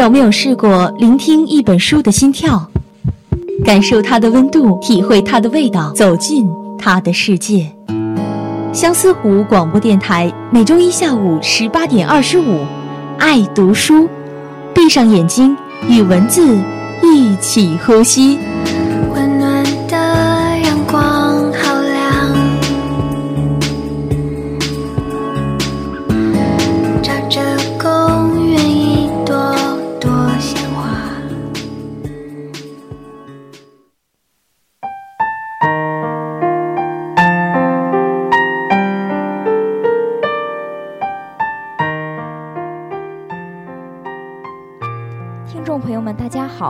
有没有试过聆听一本书的心跳，感受它的温度，体会它的味道，走进它的世界？相思湖广播电台每周一下午十八点二十五，爱读书，闭上眼睛，与文字一起呼吸。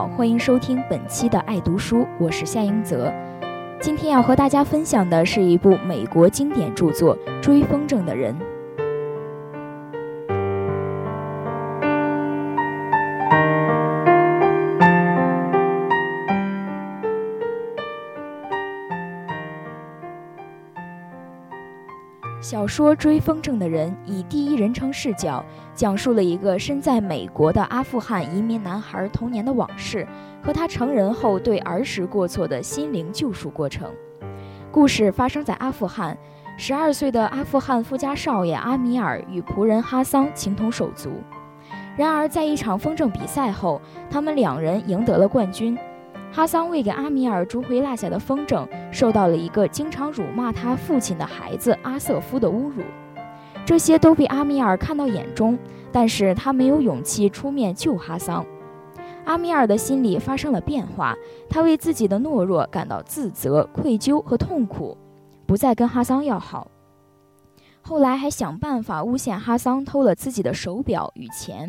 欢迎收听本期的爱读书，我是夏英泽。今天要和大家分享的是一部美国经典著作《追风筝的人》。小说《追风筝的人》以第一人称视角，讲述了一个身在美国的阿富汗移民男孩童年的往事和他成人后对儿时过错的心灵救赎过程。故事发生在阿富汗，十二岁的阿富汗富家少爷阿米尔与仆人哈桑情同手足。然而，在一场风筝比赛后，他们两人赢得了冠军。哈桑为给阿米尔逐回落下的风筝，受到了一个经常辱骂他父亲的孩子阿瑟夫的侮辱，这些都被阿米尔看到眼中，但是他没有勇气出面救哈桑。阿米尔的心里发生了变化，他为自己的懦弱感到自责、愧疚和痛苦，不再跟哈桑要好。后来还想办法诬陷哈桑偷了自己的手表与钱。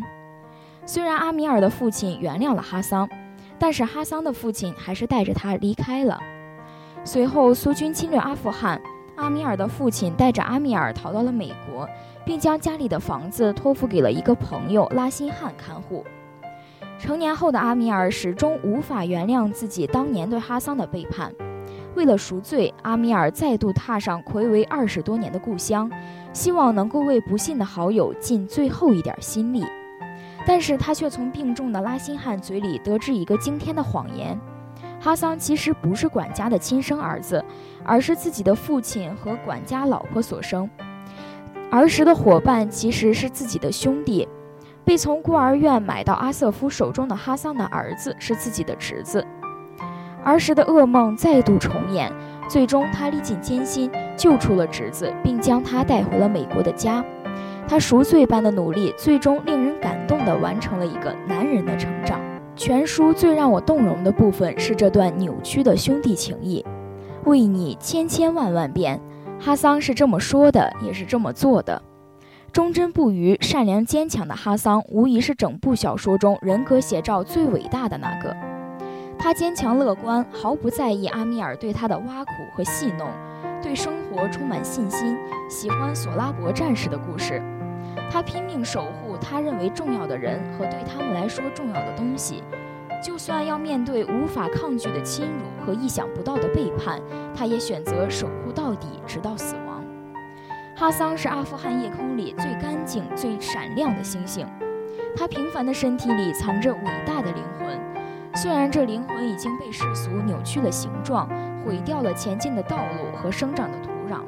虽然阿米尔的父亲原谅了哈桑。但是哈桑的父亲还是带着他离开了。随后，苏军侵略阿富汗，阿米尔的父亲带着阿米尔逃到了美国，并将家里的房子托付给了一个朋友拉辛汉看护。成年后的阿米尔始终无法原谅自己当年对哈桑的背叛。为了赎罪，阿米尔再度踏上魁违二十多年的故乡，希望能够为不幸的好友尽最后一点心力。但是他却从病重的拉辛汉嘴里得知一个惊天的谎言：哈桑其实不是管家的亲生儿子，而是自己的父亲和管家老婆所生。儿时的伙伴其实是自己的兄弟，被从孤儿院买到阿瑟夫手中的哈桑的儿子是自己的侄子。儿时的噩梦再度重演，最终他历尽艰辛救出了侄子，并将他带回了美国的家。他赎罪般的努力，最终令人感动地完成了一个男人的成长。全书最让我动容的部分是这段扭曲的兄弟情谊。为你千千万万遍，哈桑是这么说的，也是这么做的。忠贞不渝、善良坚强的哈桑，无疑是整部小说中人格写照最伟大的那个。他坚强乐观，毫不在意阿米尔对他的挖苦和戏弄，对生活充满信心，喜欢索拉伯战士的故事。他拼命守护他认为重要的人和对他们来说重要的东西，就算要面对无法抗拒的侵辱和意想不到的背叛，他也选择守护到底，直到死亡。哈桑是阿富汗夜空里最干净、最闪亮的星星，他平凡的身体里藏着伟大的灵魂，虽然这灵魂已经被世俗扭曲了形状，毁掉了前进的道路和生长的土壤。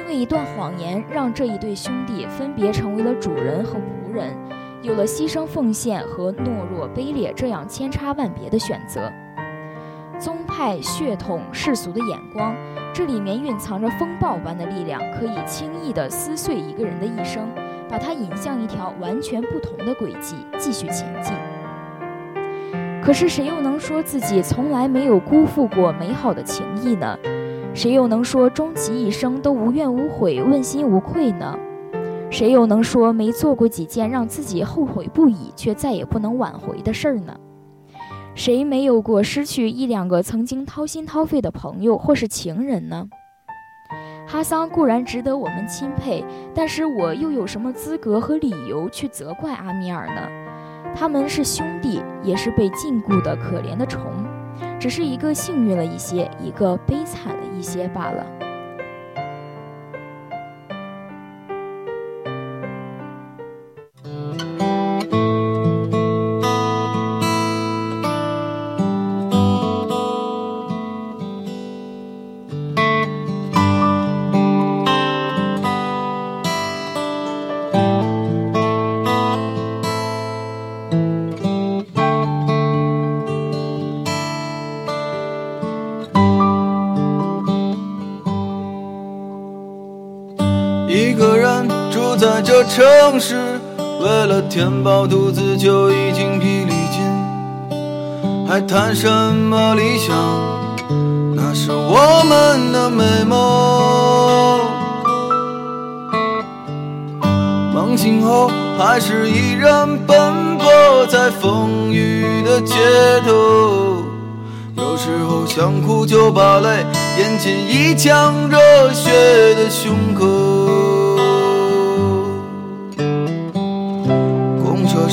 因为一段谎言，让这一对兄弟分别成为了主人和仆人，有了牺牲奉献和懦弱卑劣这样千差万别的选择。宗派、血统、世俗的眼光，这里面蕴藏着风暴般的力量，可以轻易地撕碎一个人的一生，把他引向一条完全不同的轨迹，继续前进。可是谁又能说自己从来没有辜负过美好的情谊呢？谁又能说终其一生都无怨无悔、问心无愧呢？谁又能说没做过几件让自己后悔不已却再也不能挽回的事儿呢？谁没有过失去一两个曾经掏心掏肺的朋友或是情人呢？哈桑固然值得我们钦佩，但是我又有什么资格和理由去责怪阿米尔呢？他们是兄弟，也是被禁锢的可怜的虫。只是一个幸运了一些，一个悲惨一些罢了。城市，为了填饱肚子就已经疲力尽，还谈什么理想？那是我们的美梦。梦醒后，还是依然奔波在风雨的街头。有时候想哭就把泪咽进一腔热血的胸口。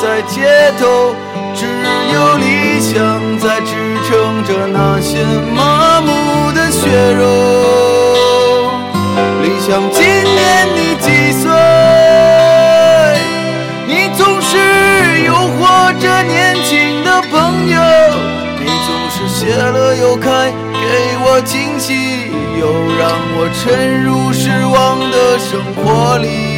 在街头，只有理想在支撑着那些麻木的血肉。理想今年你几岁？你总是诱惑着年轻的朋友，你总是谢了又开，给我惊喜，又让我沉入失望的生活里。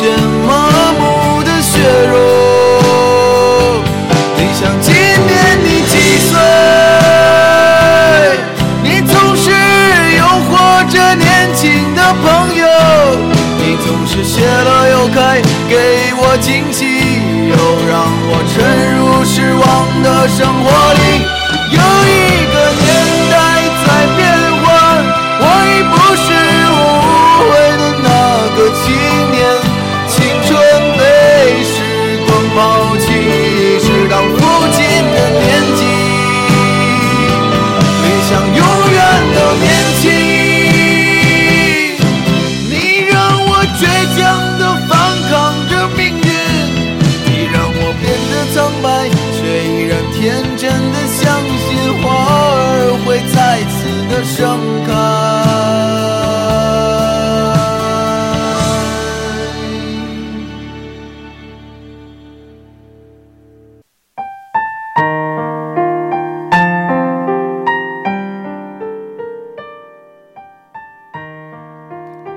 些麻木的血肉。理想今年你几岁？你总是诱惑着年轻的朋友，你总是谢了又开，给我惊喜。又让我沉入失望的生活里，盛开。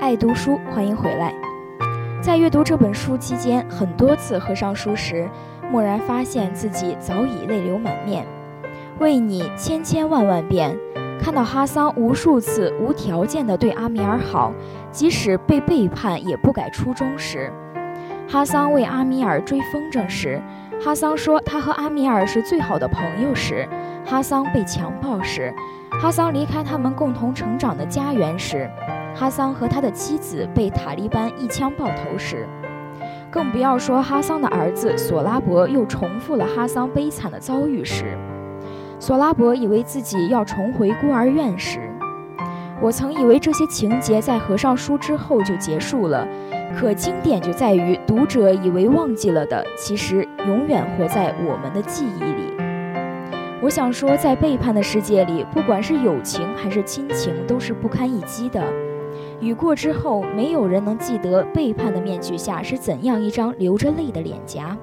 爱读书，欢迎回来。在阅读这本书期间，很多次合上书时。蓦然发现自己早已泪流满面，为你千千万万遍。看到哈桑无数次无条件地对阿米尔好，即使被背叛也不改初衷时；哈桑为阿米尔追风筝时；哈桑说他和阿米尔是最好的朋友时；哈桑被强暴时；哈桑离开他们共同成长的家园时；哈桑和他的妻子被塔利班一枪爆头时。更不要说哈桑的儿子索拉伯又重复了哈桑悲惨的遭遇时，索拉伯以为自己要重回孤儿院时，我曾以为这些情节在合上书之后就结束了，可经典就在于读者以为忘记了的，其实永远活在我们的记忆里。我想说，在背叛的世界里，不管是友情还是亲情，都是不堪一击的。雨过之后，没有人能记得背叛的面具下是怎样一张流着泪的脸颊。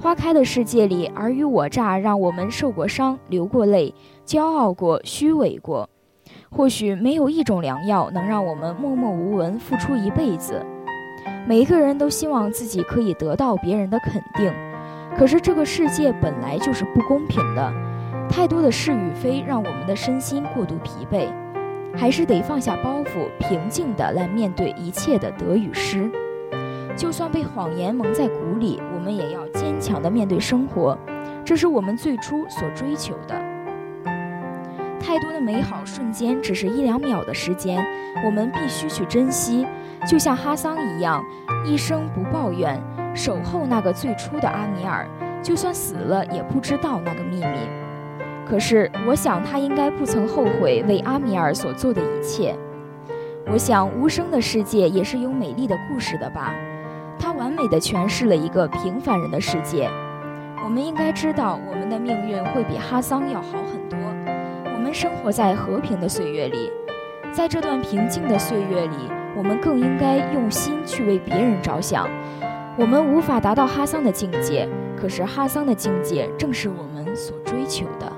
花开的世界里，尔虞我诈让我们受过伤、流过泪、骄傲过、虚伪过。或许没有一种良药能让我们默默无闻付出一辈子。每一个人都希望自己可以得到别人的肯定，可是这个世界本来就是不公平的。太多的是与非，让我们的身心过度疲惫，还是得放下包袱，平静地来面对一切的得与失。就算被谎言蒙在鼓里，我们也要强地面对生活，这是我们最初所追求的。太多的美好瞬间，只是一两秒的时间，我们必须去珍惜。就像哈桑一样，一生不抱怨，守候那个最初的阿米尔，就算死了，也不知道那个秘密。可是，我想他应该不曾后悔为阿米尔所做的一切。我想，无声的世界也是有美丽的故事的吧？完美的诠释了一个平凡人的世界。我们应该知道，我们的命运会比哈桑要好很多。我们生活在和平的岁月里，在这段平静的岁月里，我们更应该用心去为别人着想。我们无法达到哈桑的境界，可是哈桑的境界正是我们所追求的。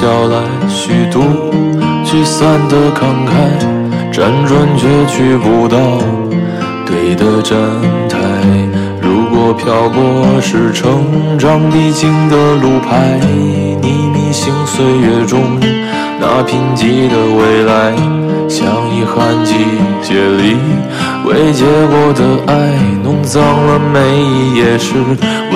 笑来虚度聚散的慷慨，辗转却去不到对的站台。如果漂泊是成长必经的路牌，你迷信岁月中那贫瘠的未来，像遗憾季节里未结果的爱，弄脏了每一页诗。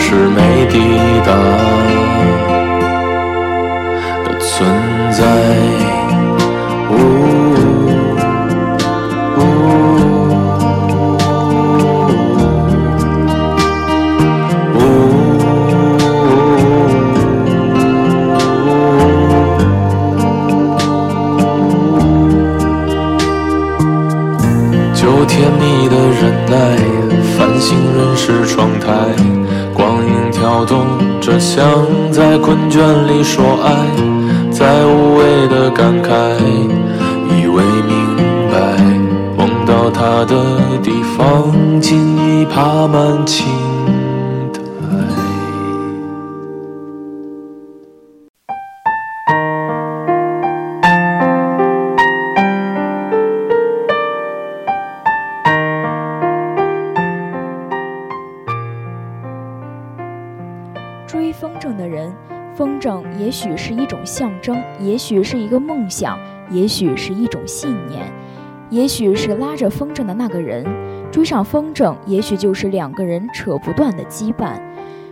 是没抵达有甜蜜的忍耐，繁星润湿窗台。光影跳动着，像在困倦里说爱，在无谓的感慨，以为明白，梦到他的地方，尽已爬满青。追风筝的人风筝也许是一种象征，也许是一个梦想，也许是一种信念，也许是拉着风筝的那个人。追上风筝，也许就是两个人扯不断的羁绊。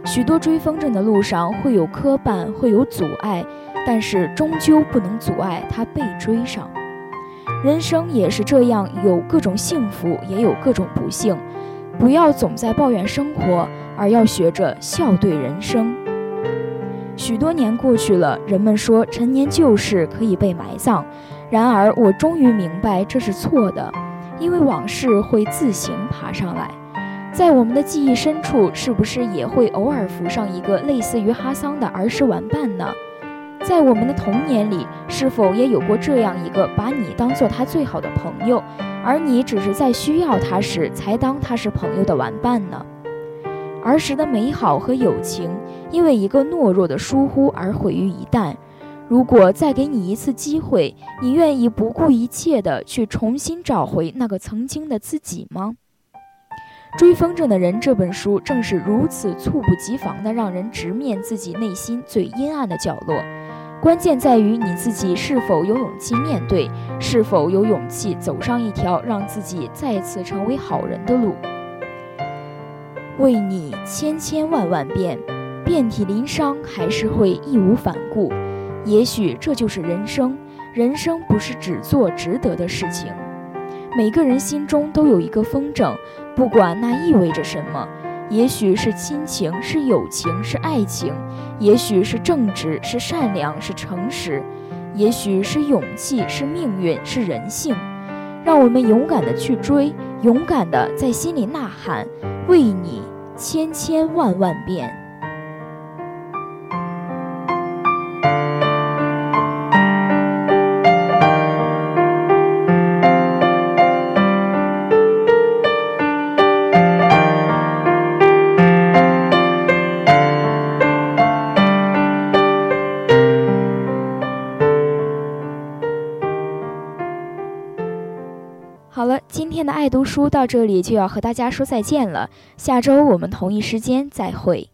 许多追风筝的路上会有磕绊，会有阻碍，但是终究不能阻碍他被追上。人生也是这样，有各种幸福，也有各种不幸。不要总在抱怨生活，而要学着笑对人生。许多年过去了，人们说陈年旧事可以被埋葬，然而我终于明白这是错的，因为往事会自行爬上来。在我们的记忆深处，是不是也会偶尔浮上一个类似于哈桑的儿时玩伴呢？在我们的童年里，是否也有过这样一个把你当做他最好的朋友，而你只是在需要他时才当他是朋友的玩伴呢？儿时的美好和友情，因为一个懦弱的疏忽而毁于一旦。如果再给你一次机会，你愿意不顾一切的去重新找回那个曾经的自己吗？《追风筝的人》这本书正是如此猝不及防的，让人直面自己内心最阴暗的角落。关键在于你自己是否有勇气面对，是否有勇气走上一条让自己再次成为好人的路。为你千千万万遍，遍体鳞伤还是会义无反顾。也许这就是人生，人生不是只做值得的事情。每个人心中都有一个风筝，不管那意味着什么。也许是亲情，是友情，是爱情；也许是正直，是善良，是诚实；也许是勇气，是命运，是人性。让我们勇敢的去追，勇敢的在心里呐喊。为你千千万万遍。好了，今天的爱读书到这里就要和大家说再见了。下周我们同一时间再会。